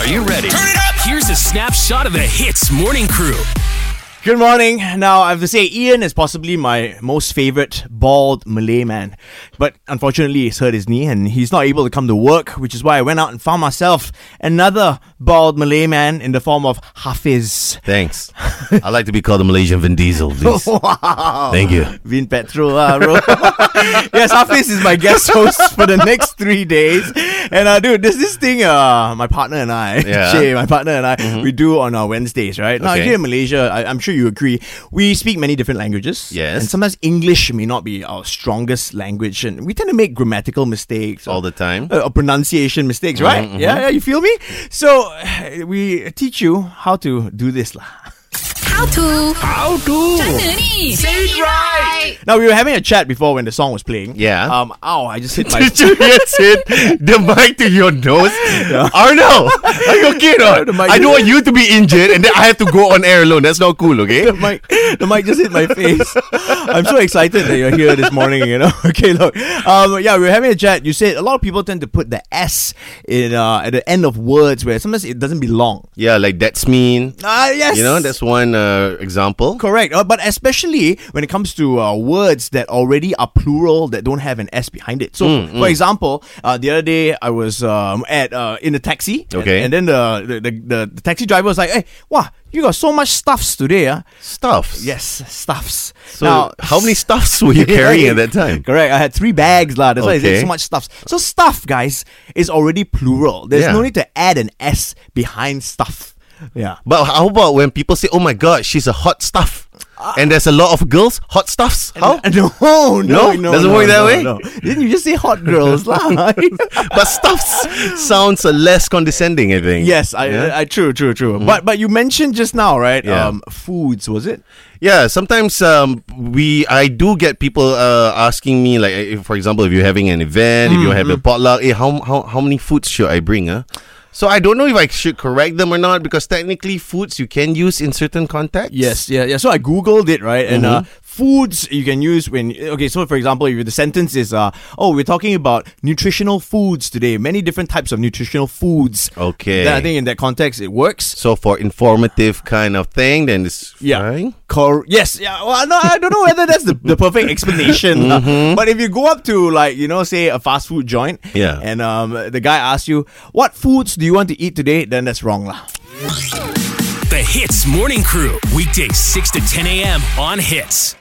Are you ready? Turn it up! Here's a snapshot of the Hitz Morning Crew. Good morning. Now, I have to say, Ean is possibly my most favorite bald Malay man. But unfortunately, he's hurt his knee and he's not able to come to work, which is why I went out and found myself another bald Malay man in the form of Hafiz. Thanks. I like to be called the Malaysian Vin Diesel, please. wow. Thank you. Vin Petro, uh, yes, Hafiz is my guest host for the next three days. And uh, dude, there's this thing uh, my partner and I, Yeah. Shay, my partner and I, we do on our Wednesdays, right? Now, here in Malaysia, I, I'm sure you agree, we speak many different languages. Yes. And sometimes English may not be our strongest language. And we tend to make grammatical mistakes. or- All the time. uh, or pronunciation mistakes, right? Mhm, Yeah, yeah, you feel me? So we teach you how to do this lah. How to? How to? Mana ni? Say it right. Now we were having a chat before when the song was playing. Yeah. Um. Ow! I just hit my. Did you just hit the mic to your nose? Arni, are you okay or The mic- I don't want you to be injured and then I have to go on air alone. That's not cool, okay? the mic, the mic just hit my face. I'm so excited that you're here this morning. You know. Okay, look. Um. Yeah, we were having a chat. You said a lot of people tend to put the S in uh, at the end of words where sometimes it doesn't belong. Yeah, like that's mean. Ah, yes. You know, that's one uh, example. Correct, uh, but especially when it comes to uh, words that already are plural that don't have an S behind it. So, Mm, for example, uh, the other day I was um, at uh, in a taxi, Okay. and, then the the, the the taxi driver was like, "Hey, wow, you got so much stuffs today, ah." Stuffs. Yes, stuffs. So, how many stuffs were you carrying at that time? Correct. I had three bags, lah. That's why I said Okay. so much stuffs. So stuff, guys, is already plural. There's Yeah. no need to add an S behind stuff. Yeah. But how about when people say, "Oh my God, she's a hot stuff," and there's a lot of girls hot stuffs? How? No, no, no, No? Doesn't no, work that no, way? No. Didn't you just say hot girls, lah? but stuffs sounds uh, less condescending. I think. yes, I, Yeah? I, true, true, true. But but you mentioned just now, right? Yeah. Um, foods was it? Yeah, sometimes um, we I do get people uh, asking me like, if, for example, if you're having an event, if you have a potluck, hey, how, how how many foods should I bring? Huh? So I don't know if I should correct them or not because technically foods you can use in certain contexts. Yes, yeah, yeah. So I googled it, right? And uh, Mm-hmm. Foods you can use when okay. So for example, if the sentence is uh, oh, we're talking about nutritional foods today. Many different types of nutritional foods. Okay. Then I think in that context it works. So for informative kind of thing, then it's Yeah. fine. Cor- yes, yeah. Well, no, I don't know whether that's the, the perfect explanation. Mm-hmm. But if you go up to like you know, say a fast food joint, Yeah. and um, the guy asks you, "What foods do you want to eat today?" Then that's wrong, lah. The Hitz Morning Crew. Weekdays 6 to 10 a.m. on Hitz.